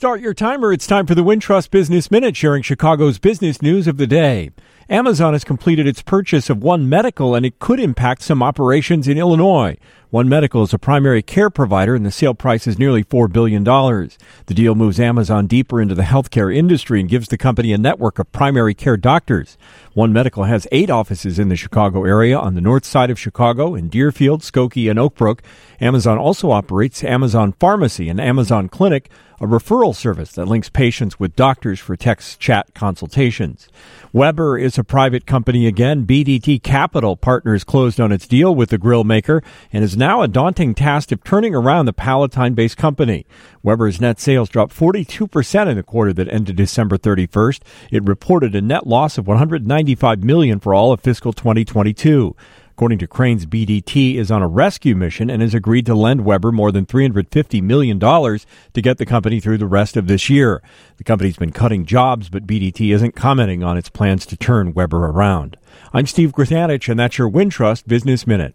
Start your timer. It's time for the Wintrust Business Minute, sharing Chicago's business news of the day. Amazon has completed its purchase of One Medical and it could impact some operations in Illinois. One Medical is a primary care provider and the sale price is nearly $4 billion. The deal moves Amazon deeper into the healthcare industry and gives the company a network of primary care doctors. One Medical has eight offices in the Chicago area on the north side of Chicago in Deerfield, Skokie, and Oakbrook. Amazon also operates Amazon Pharmacy and Amazon Clinic, a referral service that links patients with doctors for text chat consultations. Weber is a private company again. BDT Capital Partners closed on its deal with the grill maker and is now a daunting task of turning around the Palatine based company. Weber's net sales dropped 42% in the quarter that ended December 31st. It reported a net loss of 195 million for all of fiscal 2022. According to Crain's, BDT is on a rescue mission and has agreed to lend Weber more than $350 million to get the company through the rest of this year. The company's been cutting jobs, but BDT isn't commenting on its plans to turn Weber around. I'm Steve Grzanich, and that's your Wintrust Business Minute.